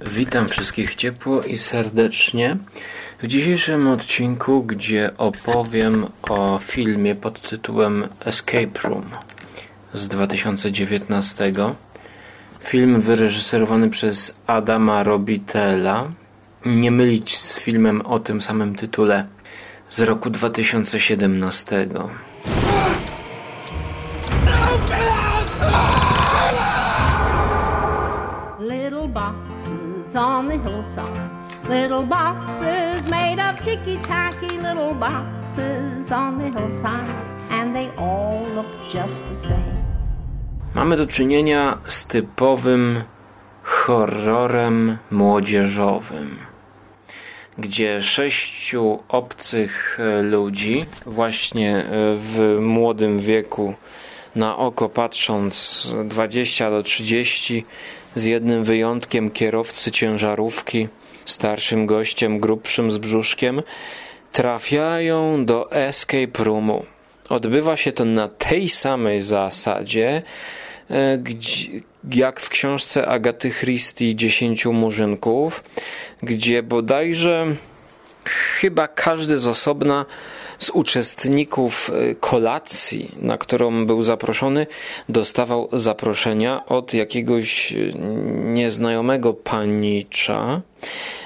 Witam wszystkich ciepło i serdecznie w dzisiejszym odcinku, gdzie opowiem o filmie pod tytułem Escape Room z 2019. Film wyreżyserowany przez Adama Robitela. Nie mylić z filmem o tym samym tytule z roku 2017. Little boxes on the hillside. Little boxes made of ticky tacky little boxes on the hillside. And they all look just the same. Mamy do czynienia z typowym horrorem młodzieżowym, gdzie sześciu obcych e, ludzi, właśnie e, w młodym wieku, na oko patrząc 20 do 30, z jednym wyjątkiem kierowcy ciężarówki, starszym gościem, grubszym z brzuszkiem, trafiają do escape roomu. Odbywa się to na tej samej zasadzie, e, gdzie, jak w książce Agaty Christie Dziesięciu Murzynków, gdzie bodajże chyba każdy z osobna z uczestników e, kolacji, na którą był zaproszony, dostawał zaproszenia od jakiegoś e, nieznajomego panicza.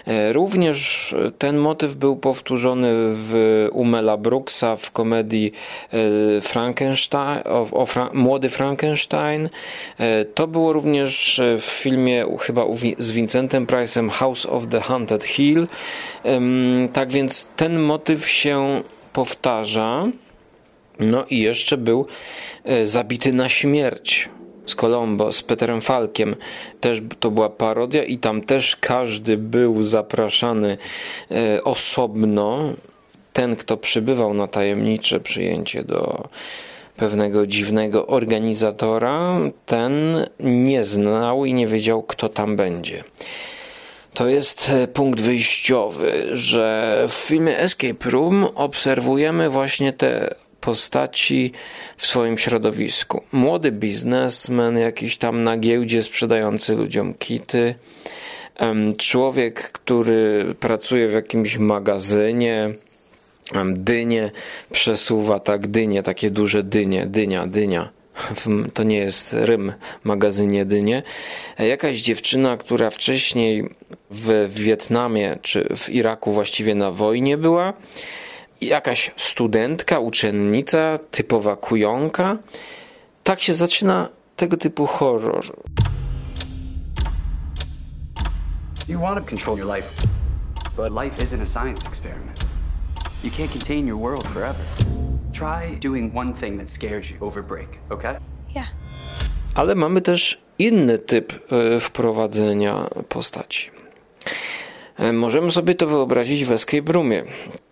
E, również ten motyw był powtórzony w Umela Brooksa w komedii Frankenstein, o, o Fra Młody Frankenstein. To było również w filmie chyba z Vincentem Price'em House of the Haunted Hill. Tak więc ten motyw się powtarza. No i jeszcze był zabity na śmierć z Colombo, z Peterem Falkiem. Też to była parodia i tam też każdy był zapraszany osobno. Ten, kto przybywał na tajemnicze przyjęcie do pewnego dziwnego organizatora, ten nie znał i nie wiedział, kto tam będzie. To jest punkt wyjściowy, że w filmie Escape Room obserwujemy właśnie te postaci w swoim środowisku. Młody biznesmen, jakiś tam na giełdzie sprzedający ludziom kity, człowiek, który pracuje w jakimś magazynie, dynie przesuwa, tak, dynie, takie duże dynie, dynia, dynia to nie jest rym magazynie Dynie. Jakaś dziewczyna, która wcześniej w Wietnamie czy w Iraku właściwie na wojnie była, jakaś studentka, uczennica, typowa kujonka. Tak się zaczyna tego typu horror. You want to control your life, but life isn't a science experiment. You can't contain your world forever. Try doing one thing that scares you over break, okay? Yeah. Ale mamy też inny typ e, wprowadzenia postaci. E, możemy sobie to wyobrazić w escape roomie.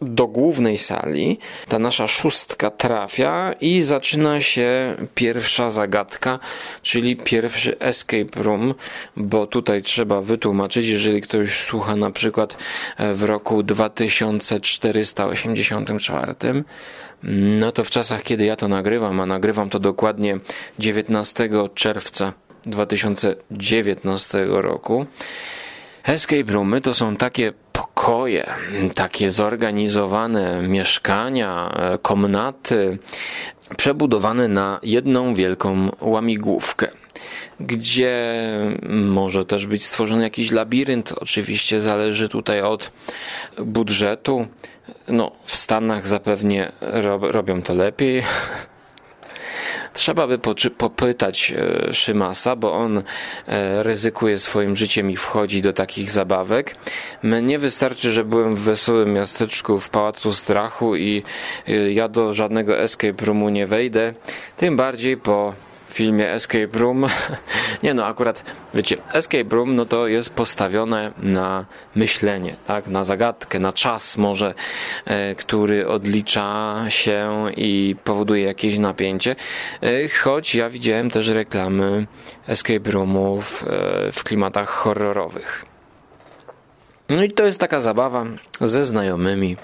Do głównej sali ta nasza szóstka trafia i zaczyna się pierwsza zagadka, czyli pierwszy escape room, bo tutaj trzeba wytłumaczyć, jeżeli ktoś słucha na przykład e, w roku 2484, no to w czasach, kiedy ja to nagrywam, a nagrywam to dokładnie 19 czerwca 2019 roku, Escape roomy to są takie pokoje, takie zorganizowane mieszkania, komnaty, przebudowane na jedną wielką łamigłówkę gdzie może też być stworzony jakiś labirynt. Oczywiście zależy tutaj od budżetu. No, w Stanach zapewnie robią to lepiej. Trzeba by popytać e, Szymasa, bo on e, ryzykuje swoim życiem i wchodzi do takich zabawek. Mnie wystarczy, że byłem w wesołym miasteczku w Pałacu Strachu i e, ja do żadnego escape roomu nie wejdę. Tym bardziej po filmie Escape Room. Nie no, akurat wiecie, Escape Room no to jest postawione na myślenie, tak, na zagadkę, na czas może, e, który odlicza się i powoduje jakieś napięcie. E, choć ja widziałem też reklamy Escape Roomów e, w klimatach horrorowych. No i to jest taka zabawa ze znajomymi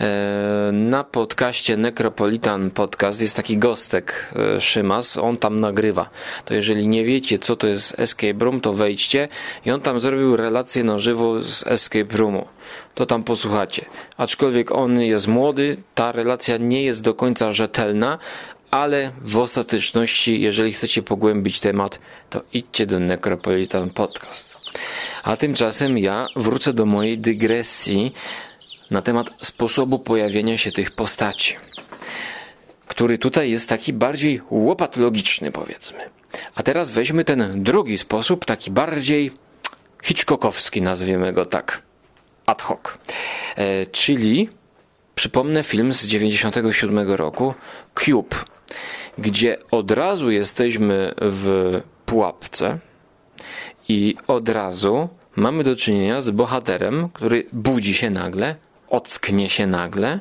E, na podcaście Necropolitan Podcast jest taki gostek e, Szymas, on tam nagrywa. To jeżeli nie wiecie, co to jest Escape Room, to wejdźcie i on tam zrobił relację na żywo z Escape Roomu. To tam posłuchacie. Aczkolwiek on jest młody, ta relacja nie jest do końca rzetelna, ale w ostateczności, jeżeli chcecie pogłębić temat, to idźcie do Necropolitan Podcast. A tymczasem ja wrócę do mojej dygresji na temat sposobu pojawienia się tych postaci, który tutaj jest taki bardziej łopatologiczny, powiedzmy. A teraz weźmy ten drugi sposób, taki bardziej Hitchcockowski, nazwiemy go tak, ad hoc. E, czyli, przypomnę film z 97 roku, Cube, gdzie od razu jesteśmy w pułapce i od razu mamy do czynienia z bohaterem, który budzi się nagle, ocknie się nagle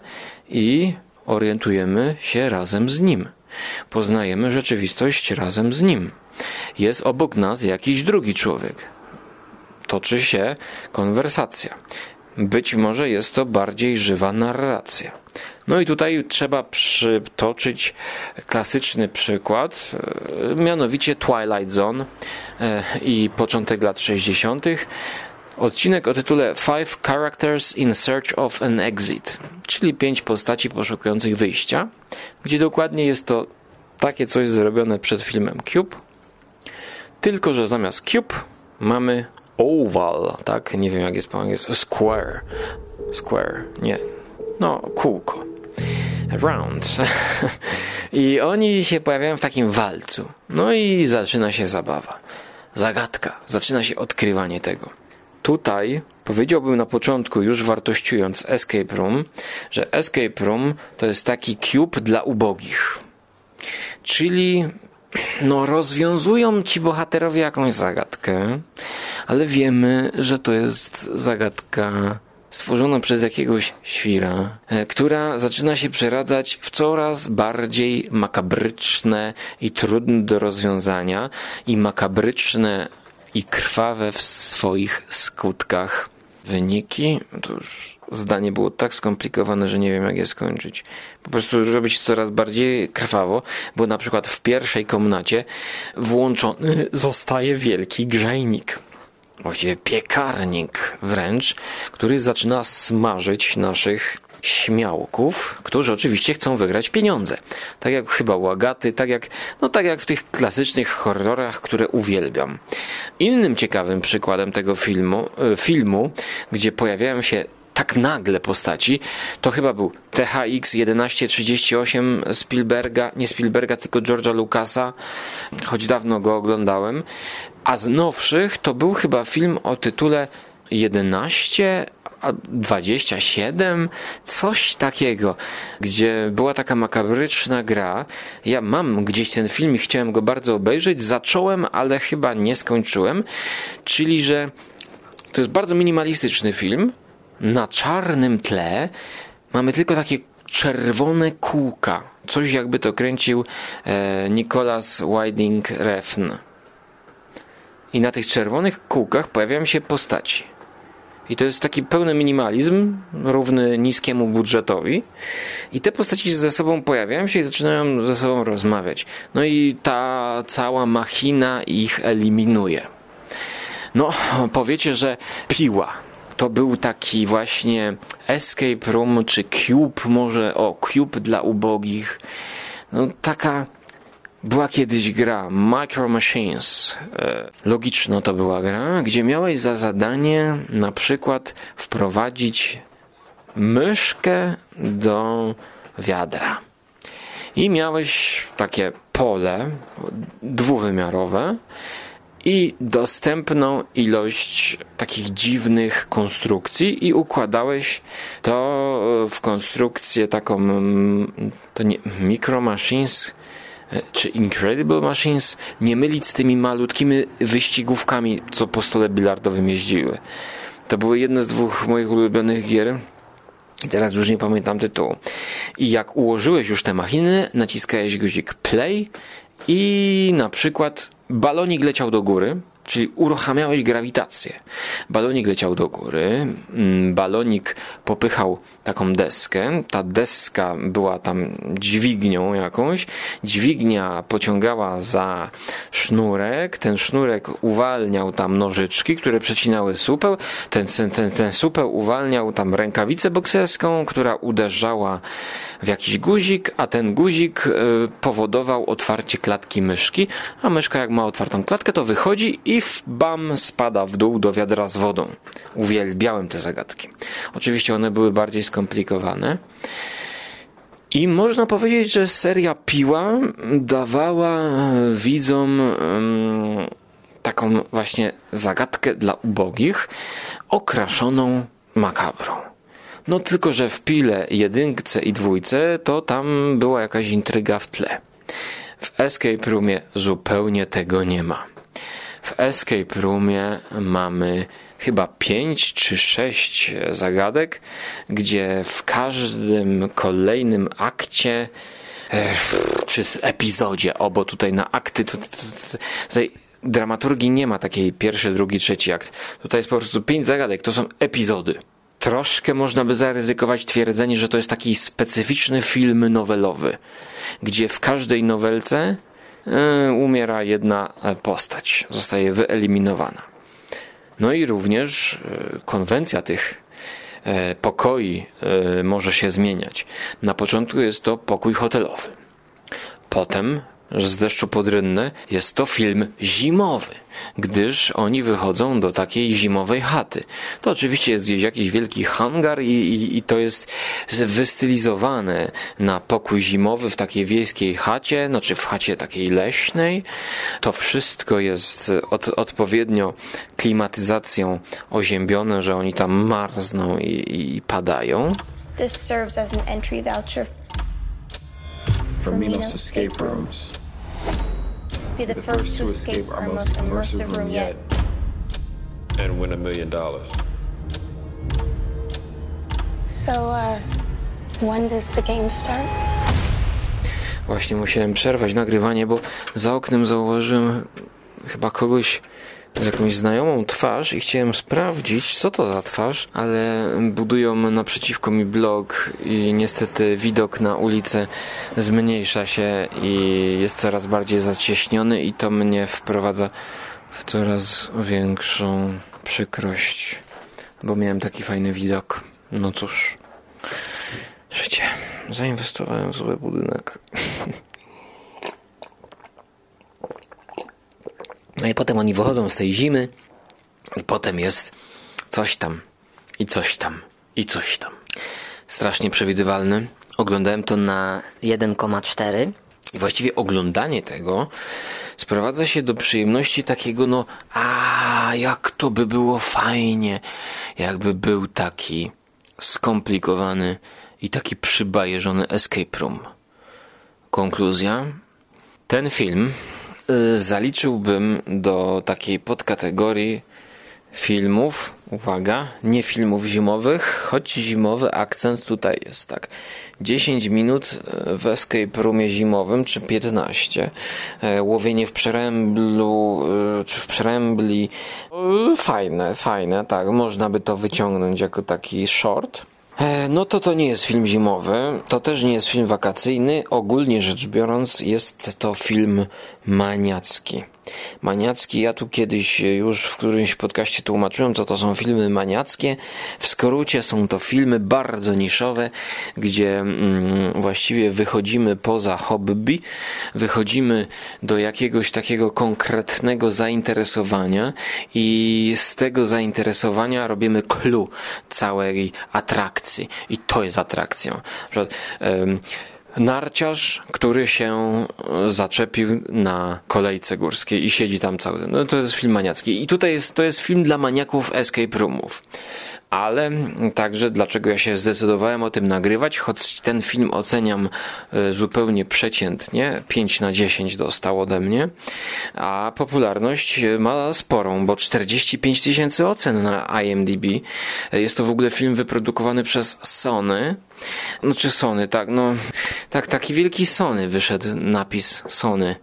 i orientujemy się razem z nim. Poznajemy rzeczywistość razem z nim. Jest obok nas jakiś drugi człowiek. Toczy się konwersacja. Być może jest to bardziej żywa narracja. No i tutaj trzeba przytoczyć klasyczny przykład, e, mianowicie Twilight Zone e, i początek lat 60. Odcinek o tytule Five Characters in Search of an Exit, czyli pięć postaci poszukujących wyjścia, gdzie dokładnie jest to takie coś zrobione przed filmem Cube, tylko że zamiast Cube mamy oval, tak? Nie wiem jak jest po angielsku. Square. Square, nie. No, kółko. Round. I oni się pojawiają w takim walcu. No i zaczyna się zabawa. Zagadka. Zaczyna się odkrywanie tego. Tutaj powiedziałbym na początku, już wartościując Escape Room, że Escape Room to jest taki cube dla ubogich. Czyli no, rozwiązują ci bohaterowie jakąś zagadkę, ale wiemy, że to jest zagadka stworzona przez jakiegoś świra, e, która zaczyna się przeradzać w coraz bardziej makabryczne i trudne do rozwiązania i makabryczne i krwawe w swoich skutkach wyniki. To już zdanie było tak skomplikowane, że nie wiem jak je skończyć. Po prostu robić coraz bardziej krwawo, bo na przykład w pierwszej komnacie włączony zostaje wielki grzejnik właściwie piekarnik wręcz, który zaczyna smażyć naszych śmiałków, którzy oczywiście chcą wygrać pieniądze. Tak jak chyba u Agaty, tak jak, no tak jak w tych klasycznych horrorach, które uwielbiam. Innym ciekawym przykładem tego filmu, e, filmu gdzie pojawiają się tak nagle postaci, to chyba był THX 1138 Spielberga, nie Spielberga, tylko George'a Lucasa, choć dawno go oglądałem. A z nowszych to był chyba film o tytule 11 27, coś takiego, gdzie była taka makabryczna gra. Ja mam gdzieś ten film i chciałem go bardzo obejrzeć. Zacząłem, ale chyba nie skończyłem. Czyli, że to jest bardzo minimalistyczny film. Na czarnym tle mamy tylko takie czerwone kółka. Coś jakby to kręcił e, Nicholas Winding Refn. I na tych czerwonych kółkach pojawiają się postaci. I to jest taki pełny minimalizm, równy niskiemu budżetowi. I te postaci ze sobą pojawiają się i zaczynają ze sobą rozmawiać. No i ta cała machina ich eliminuje. No, powiecie, że piła to był taki właśnie escape room, czy cube może, o, cube dla ubogich. No, taka była kiedyś gra Micro Machines. E, logiczna to była gra, gdzie miałeś za zadanie na przykład wprowadzić myszkę do wiadra. I miałeś takie pole dwuwymiarowe i dostępną ilość takich dziwnych konstrukcji i układałeś to w konstrukcję taką to nie Micro Machines czy Incredible Machines nie mylić z tymi malutkimi wyścigówkami, co po stole bilardowym jeździły. To były jedne z dwóch moich ulubionych gier. I teraz już nie pamiętam tytułu. I jak ułożyłeś już te machiny, naciskałeś guzik play i na przykład balonik leciał do góry, czyli uruchamiałeś grawitację. Balonik leciał do góry, mm, balonik popychał taką deskę, ta deska była tam dźwignią jakąś, dźwignia pociągała za sznurek, ten sznurek uwalniał tam nożyczki, które przecinały supeł, ten, ten, ten supeł uwalniał tam rękawicę bokserską, która uderzała w jakiś guzik, a ten guzik e, powodował otwarcie klatki myszki, a myszka jak ma otwartą klatkę, to wychodzi i w bam spada w dół do wiadra z wodą. Uwielbiałem te zagadki. Oczywiście one były bardziej skomplikowane. I można powiedzieć, że seria Piła dawała widzom um, taką właśnie zagadkę dla ubogich, okraszoną makabrą. No tylko, że w pile jedynce i dwójce to tam była jakaś intryga w tle. W Escape Roomie zupełnie tego nie ma. W Escape Roomie mamy chyba pięć czy sześć zagadek, gdzie w każdym kolejnym akcie czy epizodzie, o bo tutaj na akty tutaj, dramaturgii nie ma takiej pierwszy, drugi, trzeci akt. Tutaj jest po prostu pięć zagadek, to są epizody troszkę można by zaryzykować twierdzenie, że to jest taki specyficzny film nowelowy, gdzie w każdej nowelce e, umiera jedna postać, zostaje wyeliminowana. No i również e, konwencja tych e, pokoi może się zmieniać. Na początku jest to pokój hotelowy. Potem z deszczu pod rynne, jest to film zimowy, gdyż oni wychodzą do takiej zimowej chaty. To oczywiście jest gdzieś jakiś wielki hangar i, i, i to jest wystylizowane na pokój zimowy w takiej wiejskiej chacie, znaczy w chacie takiej leśnej. To wszystko jest od, odpowiednio klimatyzacją oziębione, że oni tam marzną i, i padają. This serves as an entry voucher for Minos escape rooms. Be the, the first, first to escape our most immersive room yet. And win a million dollars. So, uh, when does the game start? Właśnie musiałem przerwać nagrywanie, bo za oknem zauważyłem chyba kogoś jakąś znajomą twarz i chciałem sprawdzić, co to za twarz, ale budują naprzeciwko mi blog i niestety widok na ulicę zmniejsza się i jest coraz bardziej zacieśniony i to mnie wprowadza w coraz większą przykrość, bo miałem taki fajny widok. No cóż, życie. Zainwestowałem w zły budynek. No i potem oni wychodzą z tej zimy i potem jest coś tam i coś tam i coś tam. Strasznie przewidywalny. Oglądałem to na 1,4 i właściwie oglądanie tego sprowadza się do przyjemności takiego, no, a jak to by było fajnie, jakby był taki skomplikowany i taki przybajeżony escape room. Konkluzja. Ten film zaliczyłbym do takiej podkategorii filmów, uwaga, nie filmów zimowych, choć zimowy akcent tutaj jest tak. 10 minut y, w escape roomie zimowym, czy 15. Y, łowienie w przeręblu, czy w przerębli. Fajne, fajne, tak. Można by to wyciągnąć jako taki short. E, no to to nie jest film zimowy, to też nie jest film wakacyjny. Ogólnie rzecz biorąc, jest to film maniacki. Maniacki, ja tu kiedyś już w którymś podcaście tłumaczyłem, co to są filmy maniackie. W skrócie są to filmy bardzo niszowe, gdzie mm, właściwie wychodzimy poza hobby, wychodzimy do jakiegoś takiego konkretnego zainteresowania i z tego zainteresowania robimy clue całej atrakcji. I to jest atrakcją. Narciarz, który się zaczepił na kolejce górskiej i siedzi tam cały No to jest film maniacki. I tutaj jest, to jest film dla maniaków escape roomów ale także dlaczego ja się zdecydowałem o tym nagrywać, choć ten film oceniam e, zupełnie przeciętnie, 5 na 10 dostał ode mnie, a popularność ma sporą, bo 45 tysięcy ocen na IMDb. Jest to w ogóle film wyprodukowany przez Sony, no czy Sony, tak, no, tak, taki wielki Sony wyszedł napis Sony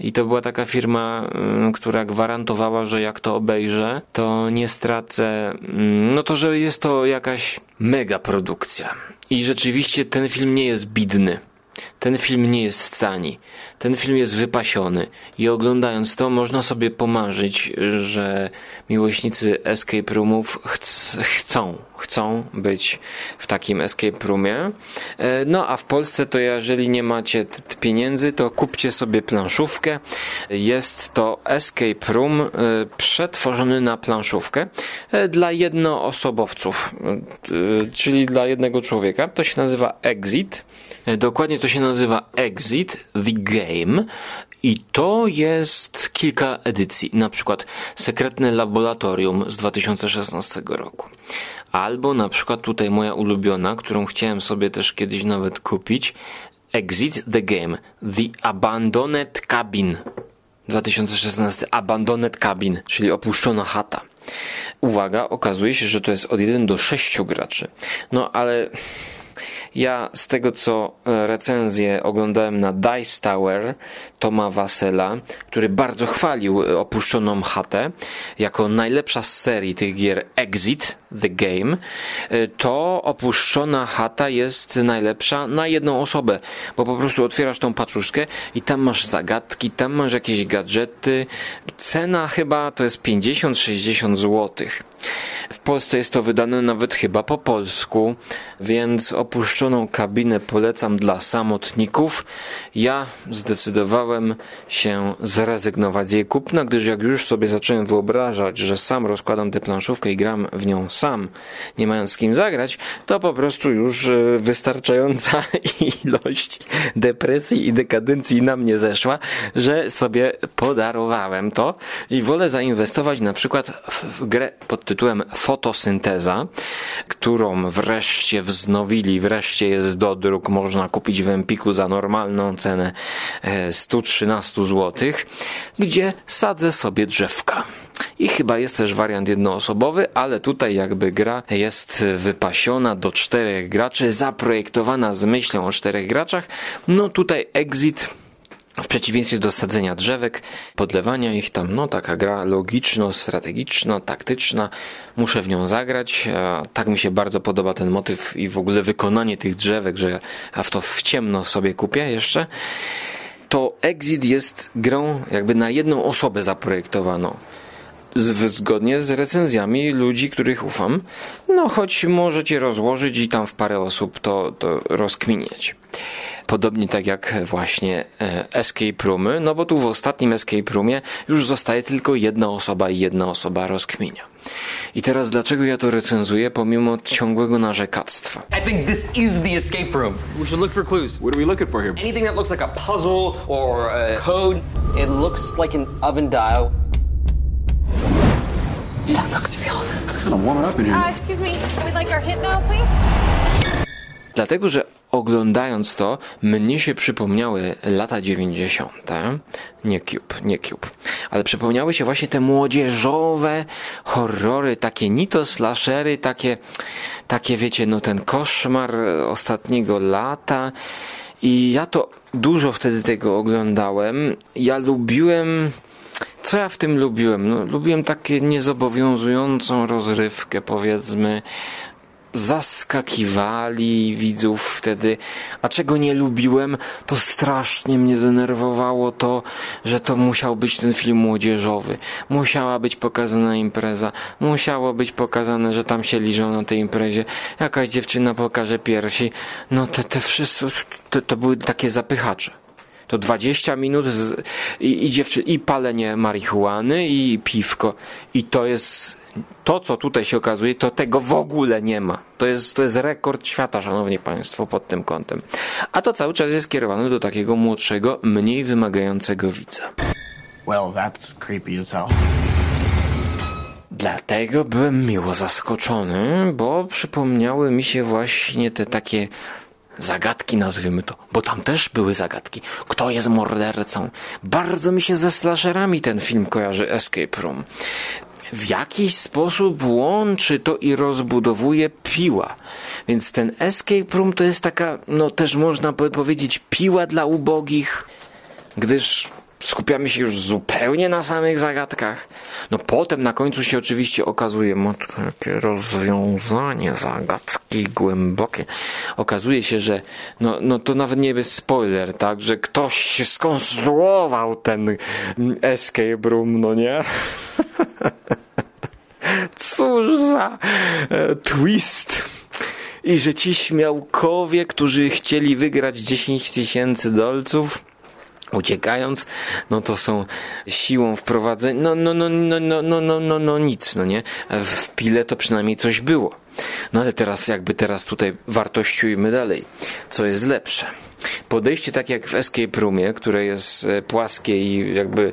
I to była taka firma, mm, która gwarantowała, że jak to obejrzę, to nie stracę, mm, no to, że jest to jakaś mega produkcja. I rzeczywiście ten film nie jest bidny. Ten film nie jest tani. Ten film jest wypasiony i oglądając to można sobie pomarzyć, że miłośnicy escape roomów ch chcą, chcą być w takim escape roomie. E, no a w Polsce to jeżeli nie macie pieniędzy, to kupcie sobie planszówkę. Jest to escape room e, przetworzony na planszówkę e, dla jednoosobowców, czyli dla jednego człowieka. To się nazywa Exit. Dokładnie to się nazywa Exit the Game i to jest kilka edycji, na przykład Sekretne Laboratorium z 2016 roku. Albo na przykład tutaj moja ulubiona, którą chciałem sobie też kiedyś nawet kupić, Exit the Game, The Abandoned Cabin. 2016 Abandoned Cabin, czyli opuszczona chata. Uwaga, okazuje się, że to jest od 1 do 6 graczy. No ale ja z tego co e, recenzję oglądałem na Dice Tower Toma Wasela, który bardzo chwalił e, opuszczoną chatę jako najlepsza z serii tych gier Exit the Game, e, to opuszczona chata jest najlepsza na jedną osobę, bo po prostu otwierasz tą paczuszkę i tam masz zagadki, tam masz jakieś gadżety. Cena chyba to jest 50-60 złotych. W Polsce jest to wydane nawet chyba po polsku, więc opuszczoną kabinę polecam dla samotników. Ja zdecydowałem się zrezygnować z jej kupna, gdyż jak już sobie zacząłem wyobrażać, że sam rozkładam tę planszówkę i gram w nią sam, nie mając z kim zagrać, to po prostu już e, wystarczająca ilość depresji i dekadencji na mnie zeszła, że sobie podarowałem to i wolę zainwestować na przykład w grę pod tytułem Fotosynteza, którą wreszcie wznowili, wreszcie jest do druk, można kupić w Empiku za normalną cenę 113 e, zł, gdzie sadzę sobie drzewka. I chyba jest też wariant jednoosobowy, ale tutaj jakby gra jest wypasiona do czterech graczy, zaprojektowana z myślą o czterech graczach. No tutaj Exit w przeciwieństwie do sadzenia drzewek, podlewania ich tam, no taka gra logiczno-strategiczna, taktyczna, muszę w nią zagrać. Tak mi się bardzo podoba ten motyw i w ogóle wykonanie tych drzewek, że ja w to w ciemno sobie kupię jeszcze. To Exit jest grą jakby na jedną osobę zaprojektowaną zgodnie z recenzjami ludzi, których ufam. No, choć możecie rozłożyć i tam w parę osób to, to rozkminiać. Podobnie tak jak właśnie e, escape roomy, no bo tu w ostatnim escape roomie już zostaje tylko jedna osoba i jedna osoba rozkminia. I teraz dlaczego ja to recenzuję pomimo ciągłego narzekactwa? I think this is the escape room. We should look for clues. What are we looking for here? Anything that looks like a puzzle or a code. It looks like an oven dial. That looks real. It's kind of warming up in here. Uh, excuse me. We'd like our hit now, please. Dlatego, że oglądając to, mnie się przypomniały lata 90. Nie Cube, nie Cube. Ale przypomniały się właśnie te młodzieżowe horrory, takie nito slashery, takie, takie wiecie, no ten koszmar ostatniego lata. I ja to dużo wtedy tego oglądałem. Ja lubiłem co ja w tym lubiłem? No, lubiłem takie niezobowiązującą rozrywkę, powiedzmy zaskakiwali widzów wtedy. A czego nie lubiłem, to strasznie mnie denerwowało to, że to musiał być ten film młodzieżowy. Musiała być pokazana impreza. Musiało być pokazane, że tam się liżą na tej imprezie. Jakaś dziewczyna pokaże piersi. No te, te wszystko, to, to były takie zapychacze to 20 minut z, i, i, dziewczy, i palenie marihuany i piwko. I to jest to, co tutaj się okazuje, to tego w ogóle nie ma. To jest, to jest rekord świata, szanowni państwo, pod tym kątem. A to cały czas jest kierowane do takiego młodszego, mniej wymagającego widza. Well, that's creepy as hell. Dlatego byłem miło zaskoczony, bo przypomniały mi się właśnie te takie zagadki, nazwijmy to, bo tam też były zagadki. Kto jest mordercą? Bardzo mi się ze slasherami ten film kojarzy Escape Room w jakiś sposób łączy to i rozbudowuje piła. Więc ten escape room to jest taka, no też można powiedzieć, piła dla ubogich, gdyż skupiamy się już zupełnie na samych zagadkach. No potem na końcu się oczywiście okazuje, matko, jakie rozwiązanie zagadki głębokie. Okazuje się, że no, no to nawet nie jest spoiler, tak, że ktoś skonstruował ten escape room, no nie? Cóż za e, twist. I że ci śmiałkowie, którzy chcieli wygrać 10 tysięcy dolców, uciekając, no to są siłą wprowadzenia, no, no, no, no, no, no, no, no, no nic, no nie? W pile to przynajmniej coś było. No ale teraz jakby teraz tutaj wartościujmy dalej. Co jest lepsze? Podejście tak jak w Escape Roomie, które jest e, płaskie i jakby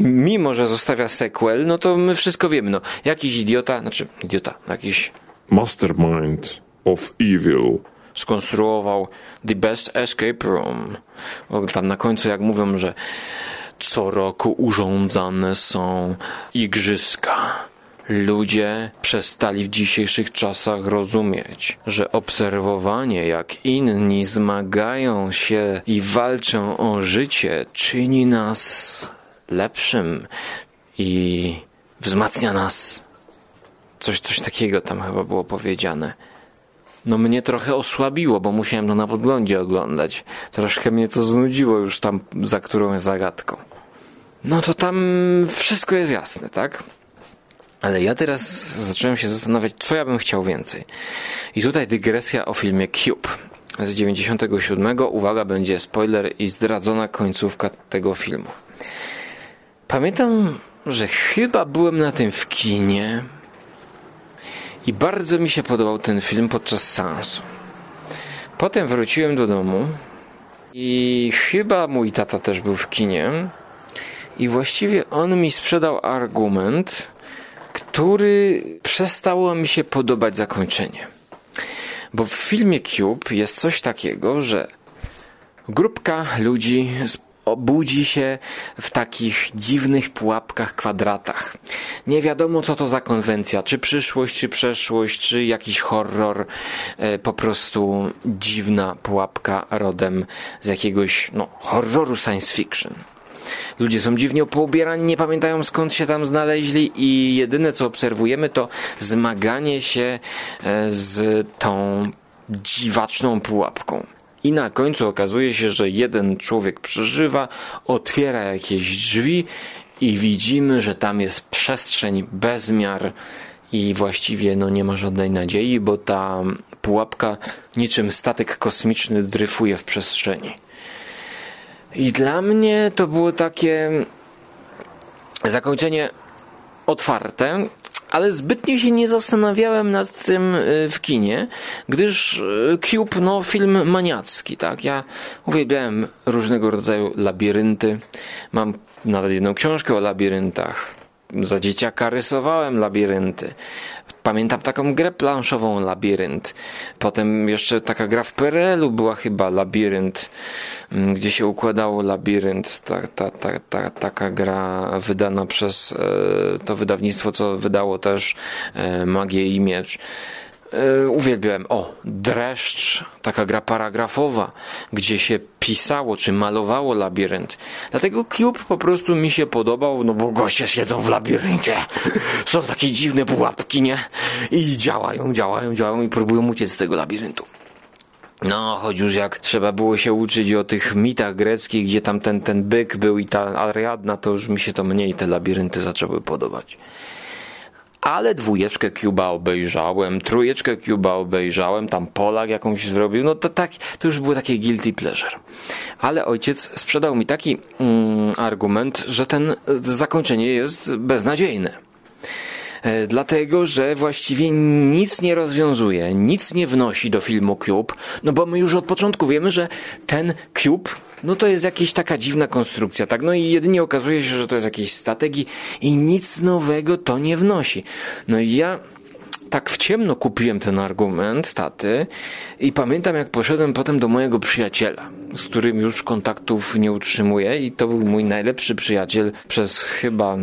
mimo, że zostawia sequel, no to my wszystko wiemy. No, jakiś idiota, znaczy idiota, jakiś Mastermind of Evil. Skonstruował The Best Escape Room. Tam na końcu jak mówią, że co roku urządzane są igrzyska. Ludzie przestali w dzisiejszych czasach rozumieć, że obserwowanie jak inni zmagają się i walczą o życie czyni nas lepszym i wzmacnia nas. Coś, coś takiego tam chyba było powiedziane. No mnie trochę osłabiło, bo musiałem to na podglądzie oglądać. Troszkę mnie to znudziło już tam za którąś zagadką. No to tam wszystko jest jasne, tak? Ale ja teraz zacząłem się zastanawiać, co ja bym chciał więcej. I tutaj dygresja o filmie Cube z 97. Uwaga, będzie spoiler i zdradzona końcówka tego filmu. Pamiętam, że chyba byłem na tym w kinie i bardzo mi się podobał ten film podczas seansu. Potem wróciłem do domu i chyba mój tata też był w kinie i właściwie on mi sprzedał argument, który przestało mi się podobać zakończenie. Bo w filmie Cube jest coś takiego, że grupka ludzi obudzi się w takich dziwnych pułapkach, kwadratach. Nie wiadomo, co to za konwencja, czy przyszłość, czy przeszłość, czy jakiś horror, e, po prostu dziwna pułapka rodem z jakiegoś, no, horroru science fiction. Ludzie są dziwnie poubierani, nie pamiętają skąd się tam znaleźli i jedyne co obserwujemy to zmaganie się e, z tą dziwaczną pułapką. I na końcu okazuje się, że jeden człowiek przeżywa, otwiera jakieś drzwi i widzimy, że tam jest przestrzeń bezmiar i właściwie no nie ma żadnej nadziei, bo ta pułapka niczym statek kosmiczny dryfuje w przestrzeni. I dla mnie to było takie zakończenie otwarte, ale zbytnio się nie zastanawiałem nad tym y, w kinie, gdyż y, Cube, no film maniacki, tak? Ja uwielbiałem różnego rodzaju labirynty. Mam nawet jedną książkę o labiryntach. Za dzieciaka rysowałem labirynty. Pamiętam taką grę planszową Labirynt. Potem jeszcze taka gra w PRL-u była chyba Labirynt, mm, gdzie się układało Labirynt. Ta, ta, ta, ta, taka gra wydana przez e, to wydawnictwo, co wydało też e, Magię i Miecz. E, uwielbiałem. O, dreszcz, taka gra paragrafowa, gdzie się pisało czy malowało labirynt. Dlatego klub po prostu mi się podobał, no bo goście siedzą w labiryncie. Są takie dziwne pułapki, nie? I działają, działają, działają i próbują uciec z tego labiryntu. No, choć już jak trzeba było się uczyć o tych mitach greckich, gdzie tam ten, ten byk był i ta Ariadna, to już mi się to mniej te labirynty zaczęły podobać ale dwójeczkę Cuba obejrzałem, trójeczkę Cuba obejrzałem, tam Polak jakąś zrobił, no to tak, to już było takie guilty pleasure. Ale ojciec sprzedał mi taki mm, argument, że ten zakończenie jest beznadziejne. E, dlatego, że właściwie nic nie rozwiązuje, nic nie wnosi do filmu Cube, no bo my już od początku wiemy, że ten Cube no to jest jakaś taka dziwna konstrukcja, tak? No i jedynie okazuje się, że to jest jakiś statek i, i nic nowego to nie wnosi. No i ja tak w ciemno kupiłem ten argument taty i pamiętam jak poszedłem potem do mojego przyjaciela, z którym już kontaktów nie utrzymuję i to był mój najlepszy przyjaciel przez chyba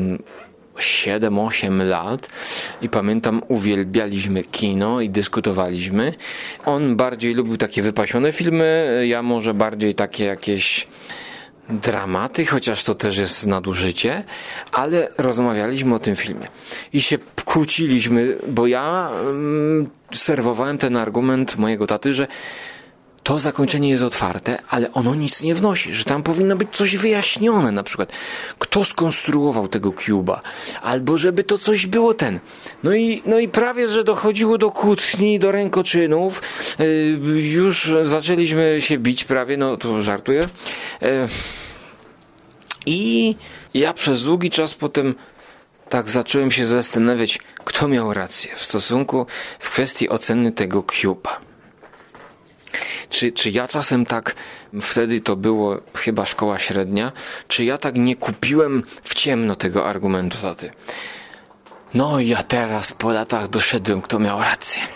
7-8 lat i pamiętam uwielbialiśmy kino i dyskutowaliśmy. On bardziej lubił takie wypasione filmy, ja może bardziej takie jakieś dramaty, chociaż to też jest nadużycie, ale rozmawialiśmy o tym filmie i się kłóciliśmy, bo ja mm, serwowałem ten argument mojego taty, że to zakończenie jest otwarte, ale ono nic nie wnosi, że tam powinno być coś wyjaśnione, na przykład kto skonstruował tego Cuba, albo żeby to coś było ten. No i, no i prawie, że dochodziło do kłótni, do rękoczynów, yy, już zaczęliśmy się bić prawie, no to żartuję. Yy, I ja przez długi czas potem tak zacząłem się zastanawiać, kto miał rację w stosunku, w kwestii oceny tego Cuba. Czy, czy ja czasem tak, wtedy to było chyba szkoła średnia, czy ja tak nie kupiłem w ciemno tego argumentu za ty? No ja teraz po latach doszedłem, kto miał rację.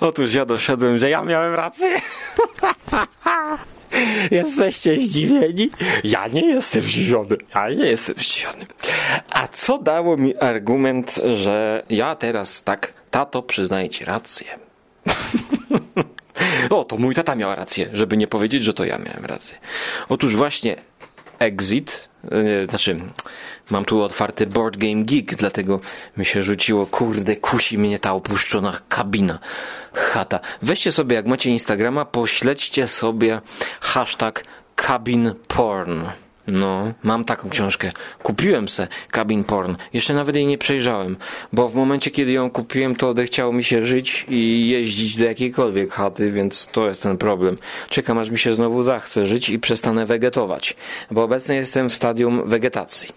Otóż ja doszedłem, że ja miałem rację. Jesteście zdziwieni? Ja nie jestem zdziwiony. Ja nie jestem zdziwiony. A co dało mi argument, że ja teraz tak, tato, przyznaję ci rację. o, to mój tata miał rację, żeby nie powiedzieć, że to ja miałem rację. Otóż właśnie Exit, yy, znaczy mam tu otwarty Board Game Geek, dlatego mi się rzuciło, kurde, kusi mnie ta opuszczona kabina, chata. Weźcie sobie, jak macie Instagrama, pośledźcie sobie hashtag cabin porn. No, mam taką książkę. Kupiłem se Cabin Porn. Jeszcze nawet jej nie przejrzałem, bo w momencie, kiedy ją kupiłem, to odechciało mi się żyć i jeździć do jakiejkolwiek chaty, więc to jest ten problem. Czekam, aż mi się znowu zachce żyć i przestanę wegetować, bo obecnie jestem w stadium wegetacji.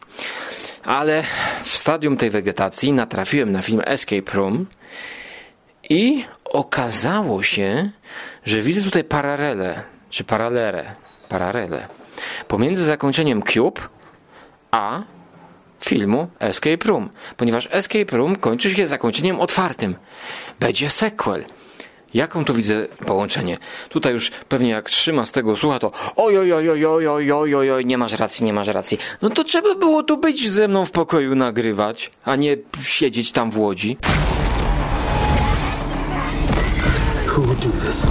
Ale w stadium tej wegetacji natrafiłem na film Escape Room i okazało się, że widzę tutaj paralele, czy paralele, paralele pomiędzy zakończeniem Cube a filmu Escape Room, ponieważ Escape Room kończy się zakończeniem otwartym. Będzie sequel. Jaką tu widzę połączenie? Tutaj już pewnie jak trzyma z tego słucha, to oj, oj, oj, oj, oj, oj, oj, oj, oj, nie masz racji, nie masz racji. No to trzeba było tu być ze mną w pokoju nagrywać, a nie siedzieć tam w łodzi. Who would do this?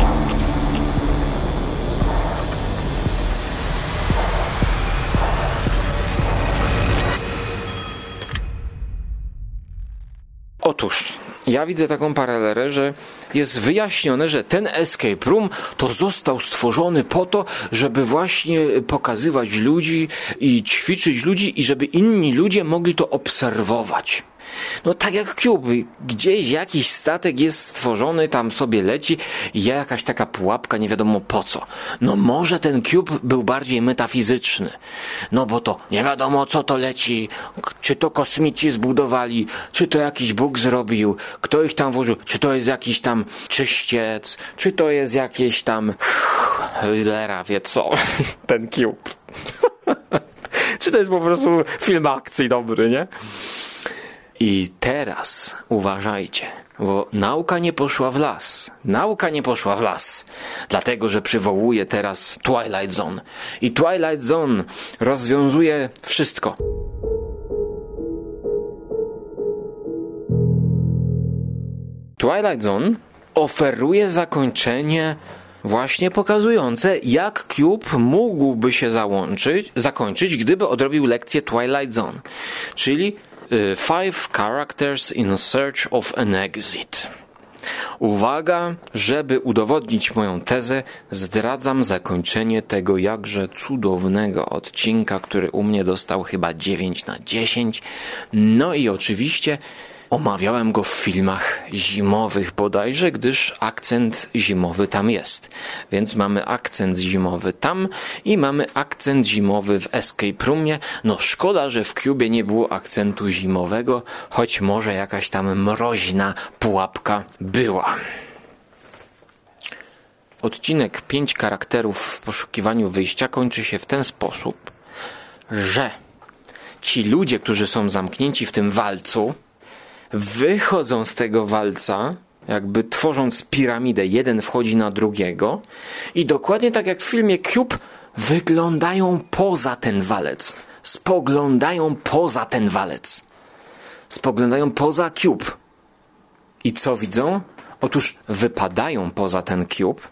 Otóż, ja widzę taką paralelę, że jest wyjaśnione, że ten escape room to został stworzony po to, żeby właśnie pokazywać ludzi i ćwiczyć ludzi i żeby inni ludzie mogli to obserwować. No tak jak Cube, gdzieś jakiś statek jest stworzony, tam sobie leci i jakaś taka pułapka, nie wiadomo po co. No może ten Cube był bardziej metafizyczny. No bo to nie wiadomo co to leci, czy to kosmici zbudowali, czy to jakiś Bóg zrobił, kto ich tam włożył, czy to jest jakiś tam czyściec, czy to jest jakieś tam Hillera, wie co, ten Cube. czy to jest po prostu film akcji dobry, nie? I teraz uważajcie, bo nauka nie poszła w las. Nauka nie poszła w las. Dlatego, że przywołuje teraz Twilight Zone. I Twilight Zone rozwiązuje wszystko. Twilight Zone oferuje zakończenie właśnie pokazujące, jak Cube mógłby się załączyć, zakończyć, gdyby odrobił lekcję Twilight Zone. Czyli Five Characters in Search of an Exit. Uwaga, żeby udowodnić moją tezę, zdradzam zakończenie tego jakże cudownego odcinka, który u mnie dostał chyba 9 na 10. No i oczywiście omawiałem go w filmach zimowych bodajże, gdyż akcent zimowy tam jest. Więc mamy akcent zimowy tam i mamy akcent zimowy w Escape Roomie. No szkoda, że w Cubie nie było akcentu zimowego, choć może jakaś tam mroźna pułapka była. Odcinek 5 charakterów w poszukiwaniu wyjścia kończy się w ten sposób, że ci ludzie, którzy są zamknięci w tym walcu, wychodzą z tego walca, jakby tworząc piramidę, jeden wchodzi na drugiego i dokładnie tak jak w filmie Cube wyglądają poza ten walec. Spoglądają poza ten walec. Spoglądają poza Cube. I co widzą? Otóż wypadają poza ten Cube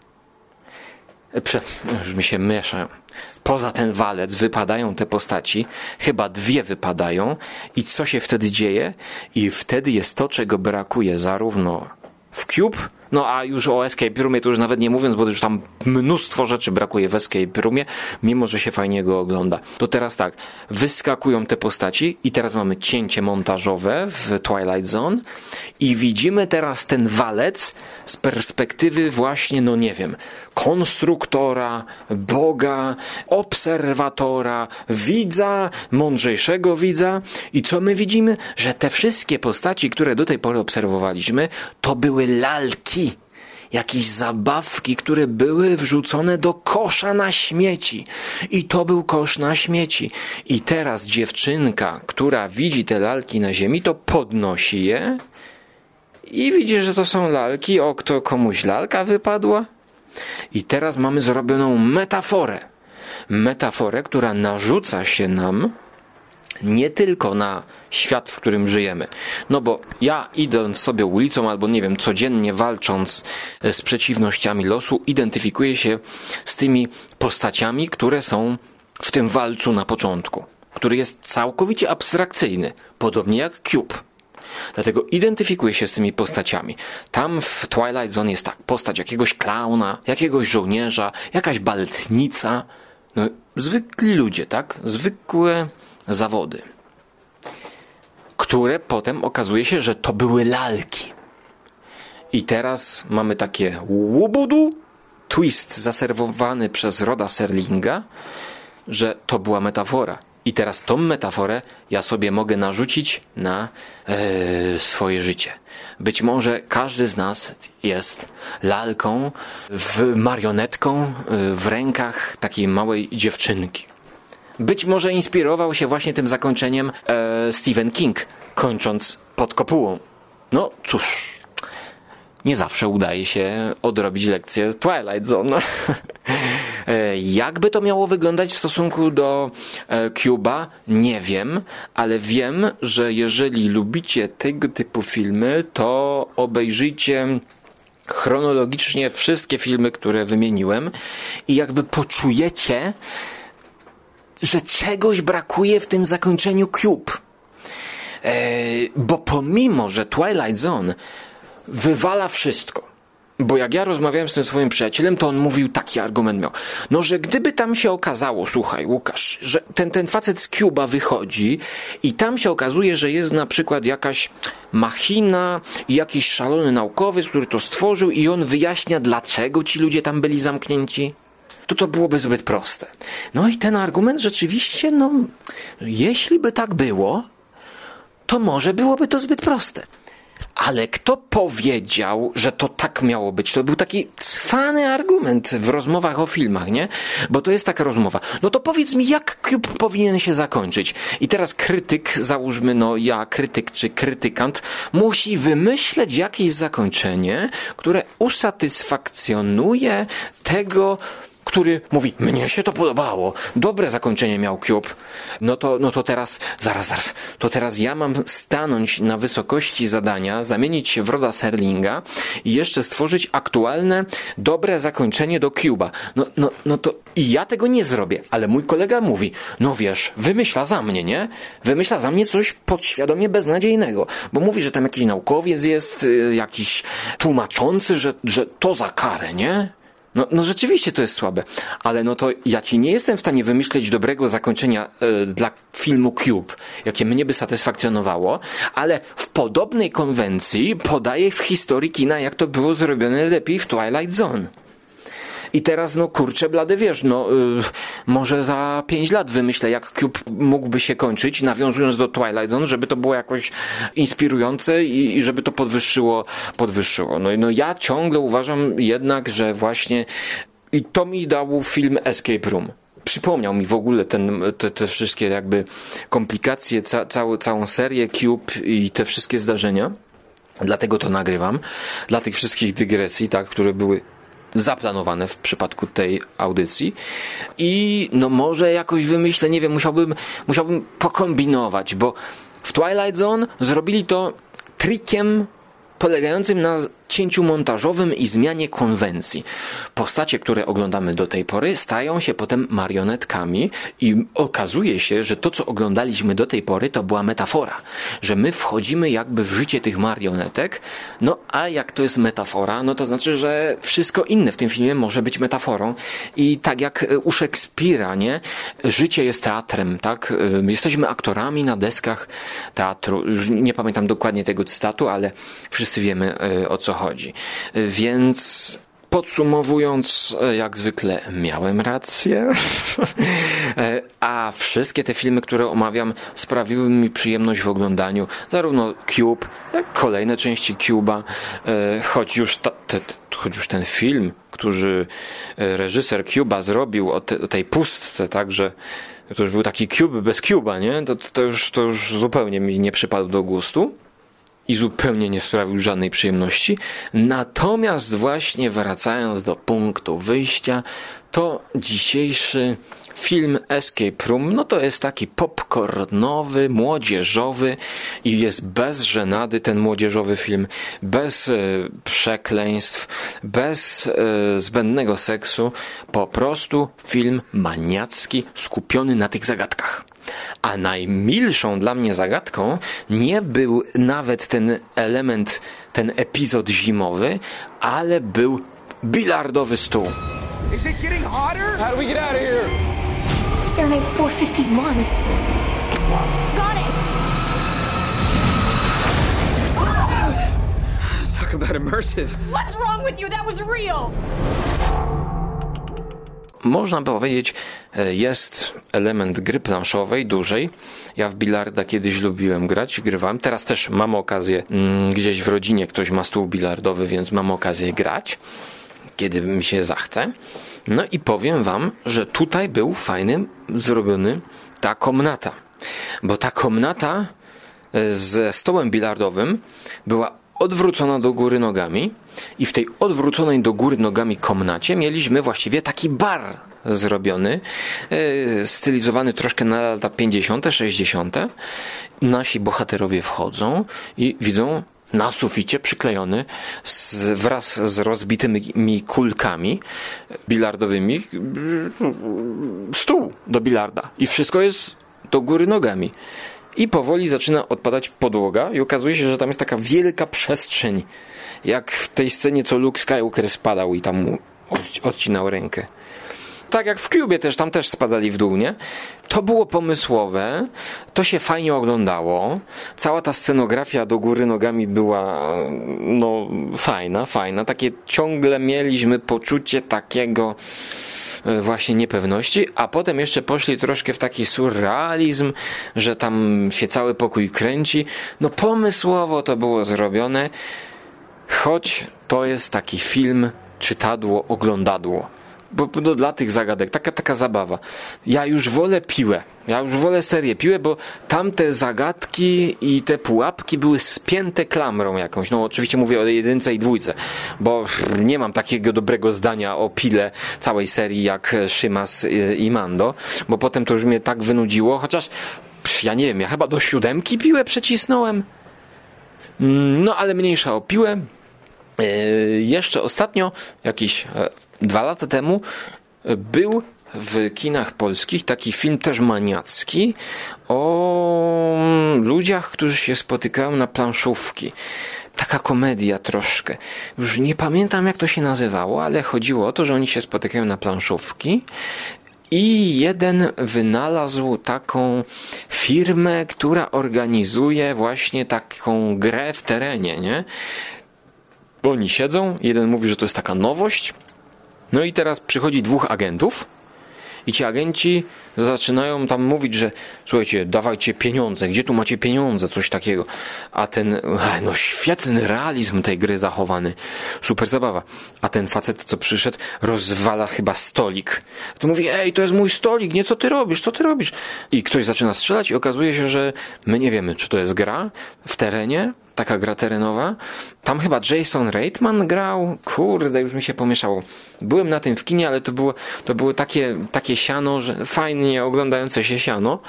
Prze, już mi się mieszają. Poza ten walec wypadają te postaci, chyba dwie wypadają i co się wtedy dzieje? I wtedy jest to, czego brakuje zarówno w Cube, no a już o Escape Roomie to już nawet nie mówiąc, bo już tam mnóstwo rzeczy brakuje w Escape Roomie, mimo że się fajnie go ogląda. To teraz tak, wyskakują te postaci i teraz mamy cięcie montażowe w Twilight Zone i widzimy teraz ten walec z perspektywy właśnie, no nie wiem, konstruktora, boga, obserwatora, widza, mądrzejszego widza i co my widzimy? Że te wszystkie postaci, które do tej pory obserwowaliśmy, to były lalki jakieś zabawki, które były wrzucone do kosza na śmieci. I to był kosz na śmieci. I teraz dziewczynka, która widzi te lalki na ziemi, to podnosi je i widzi, że to są lalki. O, kto komuś lalka wypadła? I teraz mamy zrobioną metaforę. Metaforę, która narzuca się nam nie tylko na świat, w którym żyjemy. No bo ja idąc sobie ulicą albo nie wiem, codziennie walcząc z przeciwnościami losu, identyfikuję się z tymi postaciami, które są w tym walcu na początku, który jest całkowicie abstrakcyjny, podobnie jak Cube. Dlatego identyfikuję się z tymi postaciami. Tam w Twilight Zone jest tak, postać jakiegoś klauna, jakiegoś żołnierza, jakaś baletnica. No, zwykli ludzie, tak? Zwykłe zawody, które potem okazuje się, że to były lalki. I teraz mamy takie łubudu, twist zaserwowany przez Roda Serlinga, że to była metafora. I teraz tą metaforę ja sobie mogę narzucić na e, swoje życie. Być może każdy z nas jest lalką, w marionetką e, w rękach takiej małej dziewczynki. Być może inspirował się właśnie tym zakończeniem e, Stephen King, kończąc pod kopułą. No cóż, nie zawsze udaje się odrobić lekcję Twilight Zone. E, Jakby to miało wyglądać w stosunku do e, Cuba, nie wiem, ale wiem, że jeżeli lubicie tego typu filmy, to obejrzyjcie chronologicznie wszystkie filmy, które wymieniłem i jakby poczujecie, że czegoś brakuje w tym zakończeniu Cube. E, bo pomimo, że Twilight Zone wywala wszystko, bo jak ja rozmawiałem z tym swoim przyjacielem, to on mówił taki argument miał. No, że gdyby tam się okazało, słuchaj, Łukasz, że ten, ten facet z Cuba wychodzi i tam się okazuje, że jest na przykład jakaś machina i jakiś szalony naukowiec, który to stworzył i on wyjaśnia, dlaczego ci ludzie tam byli zamknięci to to byłoby zbyt proste. No i ten argument rzeczywiście, no, jeśli by tak było, to może byłoby to zbyt proste. Ale kto powiedział, że to tak miało być? To był taki cwany argument w rozmowach o filmach, nie? Bo to jest taka rozmowa. No to powiedz mi, jak Cube powinien się zakończyć? I teraz krytyk, załóżmy, no ja, krytyk czy krytykant, musi wymyśleć jakieś zakończenie, które usatysfakcjonuje tego, który mówi, mnie się to podobało, dobre zakończenie miał Cube, no to, no to teraz, zaraz, zaraz, to teraz ja mam stanąć na wysokości zadania, zamienić się w Roda Serlinga i jeszcze stworzyć aktualne, dobre zakończenie do Cube'a. No, no, no to i ja tego nie zrobię, ale mój kolega mówi, no wiesz, wymyśla za mnie, nie? Wymyśla za mnie coś podświadomie beznadziejnego, bo mówi, że tam jakiś naukowiec jest, y, jakiś tłumaczący, że, że to za karę, nie? No, no rzeczywiście to jest słabe, ale no to ja ci nie jestem w stanie wymyśleć dobrego zakończenia e, dla filmu Cube, jakie mnie by satysfakcjonowało, ale w podobnej konwencji podaję w historii kina, jak to było zrobione lepiej w Twilight Zone. I teraz, no kurczę, blady wiesz, no y, może za pięć lat wymyślę, jak Cube mógłby się kończyć, nawiązując do Twilight Zone, żeby to było jakoś inspirujące i, i żeby to podwyższyło, podwyższyło. No, no ja ciągle uważam jednak, że właśnie i to mi dał film Escape Room przypomniał mi w ogóle ten, te, te wszystkie jakby komplikacje, ca, całą, całą serię Cube i te wszystkie zdarzenia. Dlatego to nagrywam. Dla tych wszystkich dygresji, tak, które były zaplanowane w przypadku tej audycji. I no może jakoś wymyślę, nie wiem, musiałbym, musiałbym pokombinować, bo w Twilight Zone zrobili to trikiem polegającym na cięciu montażowym i zmianie konwencji. Postacie, które oglądamy do tej pory, stają się potem marionetkami i okazuje się, że to, co oglądaliśmy do tej pory, to była metafora. Że my wchodzimy jakby w życie tych marionetek, no a jak to jest metafora, no to znaczy, że wszystko inne w tym filmie może być metaforą. I tak jak u Szekspira, nie? Życie jest teatrem, tak? Jesteśmy aktorami na deskach teatru. Już nie pamiętam dokładnie tego cytatu, ale wszyscy wiemy e, o co chodzi. Więc Podsumowując, e, jak zwykle miałem rację, E, a wszystkie te filmy, które omawiam, sprawiły mi przyjemność w oglądaniu. Zarówno Cube, jak kolejne części Cube'a, E, choć już, ta, te, choć już ten film, który reżyser Cube'a zrobił o, te, o tej pustce, także to już był taki Cube bez Cube'a, nie? To, to, już, to już zupełnie mi nie przypadł do gustu i zupełnie nie sprawił żadnej przyjemności. Natomiast właśnie wracając do punktu wyjścia, to dzisiejszy film Escape Room, no to jest taki popcornowy, młodzieżowy i jest bez żenady ten młodzieżowy film, bez e, przekleństw, bez e, zbędnego seksu, po prostu film maniacki, skupiony na tych zagadkach. A najmilszą dla mnie zagadką nie był nawet ten element, ten epizod zimowy, ale był bilardowy stół. Is it getting hotter? How do we get out of here? It's Fahrenheit 451. Got it! Talk about immersive. What's wrong with you? That was real! można by powiedzieć, jest element gry planszowej, dużej. Ja w bilarda kiedyś lubiłem grać, grywałem. Teraz też mam okazję, mm, gdzieś w rodzinie ktoś ma stół bilardowy, więc mam okazję grać, kiedy mi się zachce. No i powiem wam, że tutaj był fajny zrobiony ta komnata. Bo ta komnata e, ze stołem bilardowym była odwrócona do góry nogami i w tej odwróconej do góry nogami komnacie mieliśmy właściwie taki bar zrobiony, e, stylizowany troszkę na lata 50., 60. Nasi bohaterowie wchodzą i widzą na suficie przyklejony z, wraz z rozbitymi kulkami bilardowymi stół do bilarda i wszystko jest do góry nogami. I powoli zaczyna odpadać podłoga i okazuje się, że tam jest taka wielka przestrzeń, jak w tej scenie, co Luke Skywalker spadał i tam mu odcinał rękę. Tak jak w Cubie też, tam też spadali w dół, nie? To było pomysłowe, to się fajnie oglądało, cała ta scenografia do góry nogami była, no, fajna, fajna, takie ciągle mieliśmy poczucie takiego, właśnie niepewności, a potem jeszcze poszli troszkę w taki surrealizm, że tam się cały pokój kręci. No pomysłowo to było zrobione, choć to jest taki film, czytadło, oglądadło. Bo, bo dla tych zagadek, taka, taka zabawa. Ja już wolę piłę. Ja już wolę serię piłę, bo tamte zagadki i te pułapki były spięte klamrą jakąś. No oczywiście mówię o jedynce i dwójce, bo nie mam takiego dobrego zdania o pile całej serii jak Szymas i Mando, bo potem to już mnie tak wynudziło, chociaż ja nie wiem, ja chyba do siódemki piłę przecisnąłem. No ale mniejsza o piłę. Yy, jeszcze ostatnio, jakieś e, dwa lata temu, e, był w kinach polskich taki film też maniacki o ludziach, którzy się spotykają na planszówki. Taka komedia troszkę. Już nie pamiętam jak to się nazywało, ale chodziło o to, że oni się spotykają na planszówki i jeden wynalazł taką firmę, która organizuje właśnie taką grę w terenie, nie? Bo oni siedzą, jeden mówi, że to jest taka nowość. No i teraz przychodzi dwóch agentów i ci agenci zaczynają tam mówić, że słuchajcie, dawajcie pieniądze, gdzie tu macie pieniądze, coś takiego. A ten, no świetny realizm tej gry zachowany. Super zabawa. A ten facet, co przyszedł, rozwala chyba stolik. To mówi, ej, to jest mój stolik, nie co ty robisz, co ty robisz? I ktoś zaczyna strzelać i okazuje się, że my nie wiemy, czy to jest gra w terenie, taka gra terenowa. Tam chyba Jason Reitman grał. Kurde, już mi się pomieszało. Byłem na tym w kinie, ale to było, to było takie, takie siano, że fajnie oglądające się siano.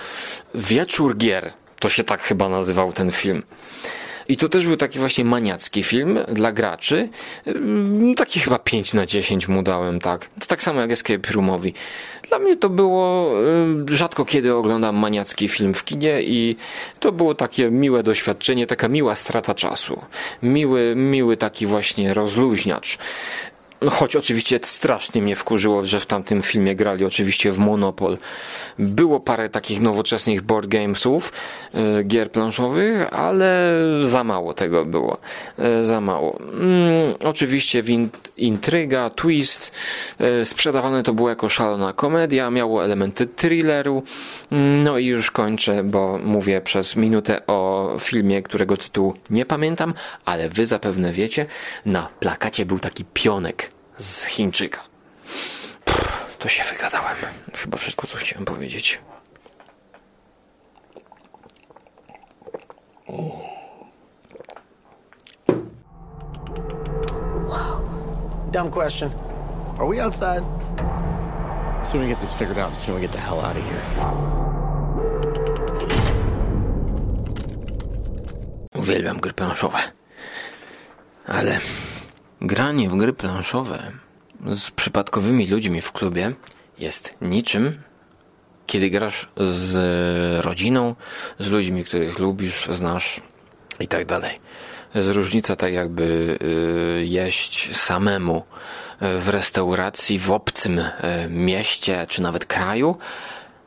Wieczór gier. To się tak chyba nazywał ten film. I to też był taki właśnie maniacki film dla graczy. Ym, Taki chyba 5 na 10 mu dałem, tak. To tak samo jak Escape Roomowi. Dla mnie to było, y, rzadko kiedy oglądam maniacki film w kinie i to było takie miłe doświadczenie, taka miła strata czasu. Miły, miły taki właśnie rozluźniacz. Choć oczywiście strasznie mnie wkurzyło, że w tamtym filmie grali oczywiście w Monopol. Było parę takich nowoczesnych board gamesów, e, gier planszowych, ale za mało tego było. E, Za mało. Mm, oczywiście intryga, twist. e, Sprzedawane to było jako szalona komedia, miało elementy thrilleru. No i już kończę, bo mówię przez minutę o filmie, którego tytułu nie pamiętam, ale wy zapewne wiecie. Na plakacie był taki pionek z Chińczyka. Pff, to się wygadałem. Chyba wszystko, co chciałem powiedzieć. Dumb question. Are we outside? As soon as we get this figured out, sooner we get the hell out of here. Uwielbiam gry planszowe. Ale granie w gry planszowe z przypadkowymi ludźmi w klubie jest niczym, kiedy grasz z rodziną, z ludźmi, których lubisz, znasz i tak dalej. Jest różnica tak jakby y, jeść samemu w restauracji w obcym y, mieście czy nawet kraju,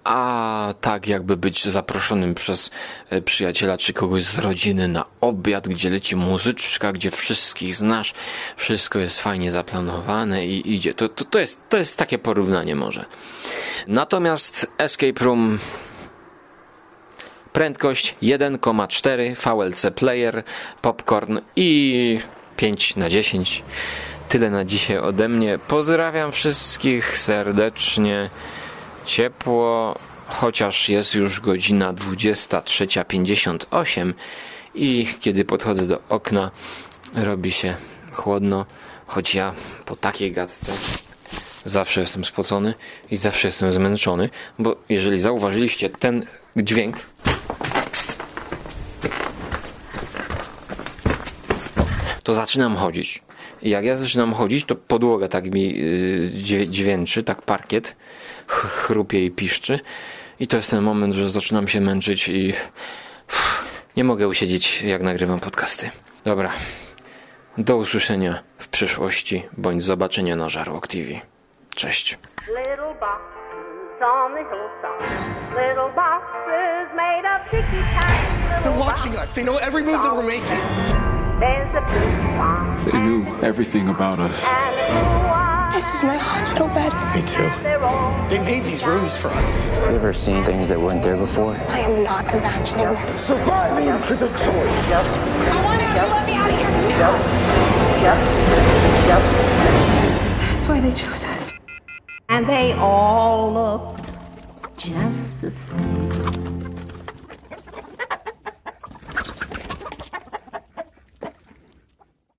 a tak jakby być zaproszonym przez e, przyjaciela czy kogoś z rodziny na obiad, gdzie leci muzyczka, gdzie wszystkich znasz, wszystko jest fajnie zaplanowane i idzie. To, to, to, jest, to jest takie porównanie może. Natomiast Escape Room prędkość 1,4 VLC player, popcorn i 5 na 10. Tyle na dzisiaj ode mnie. Pozdrawiam wszystkich serdecznie ciepło, chociaż jest już godzina 23.58 i kiedy podchodzę do okna robi się chłodno, choć ja po takiej gadce zawsze jestem spocony i zawsze jestem zmęczony, bo jeżeli zauważyliście ten dźwięk to zaczynam chodzić. I jak ja zaczynam chodzić, to podłoga tak mi yy, dźwię- dźwięczy, tak parkiet chrupie i piszczy. I to jest ten moment, że zaczynam się męczyć i uff, nie mogę usiedzieć, jak nagrywam podcasty. Dobra. Do usłyszenia w przyszłości, bądź zobaczenia na Żarłok TV. Cześć. Little boxes on the hillside. Little boxes made of sticky tacky They're watching us. They know every move that we're making. They knew everything about us. And a blue eye. This is my hospital bed. Me too. They're all They made these rooms for us. Have you ever seen things that weren't there before? I am not imagining this. Surviving is a choice. I want out. You let me out of here now. Yep. Yep. Yep. That's why they chose us. and they all look just the same.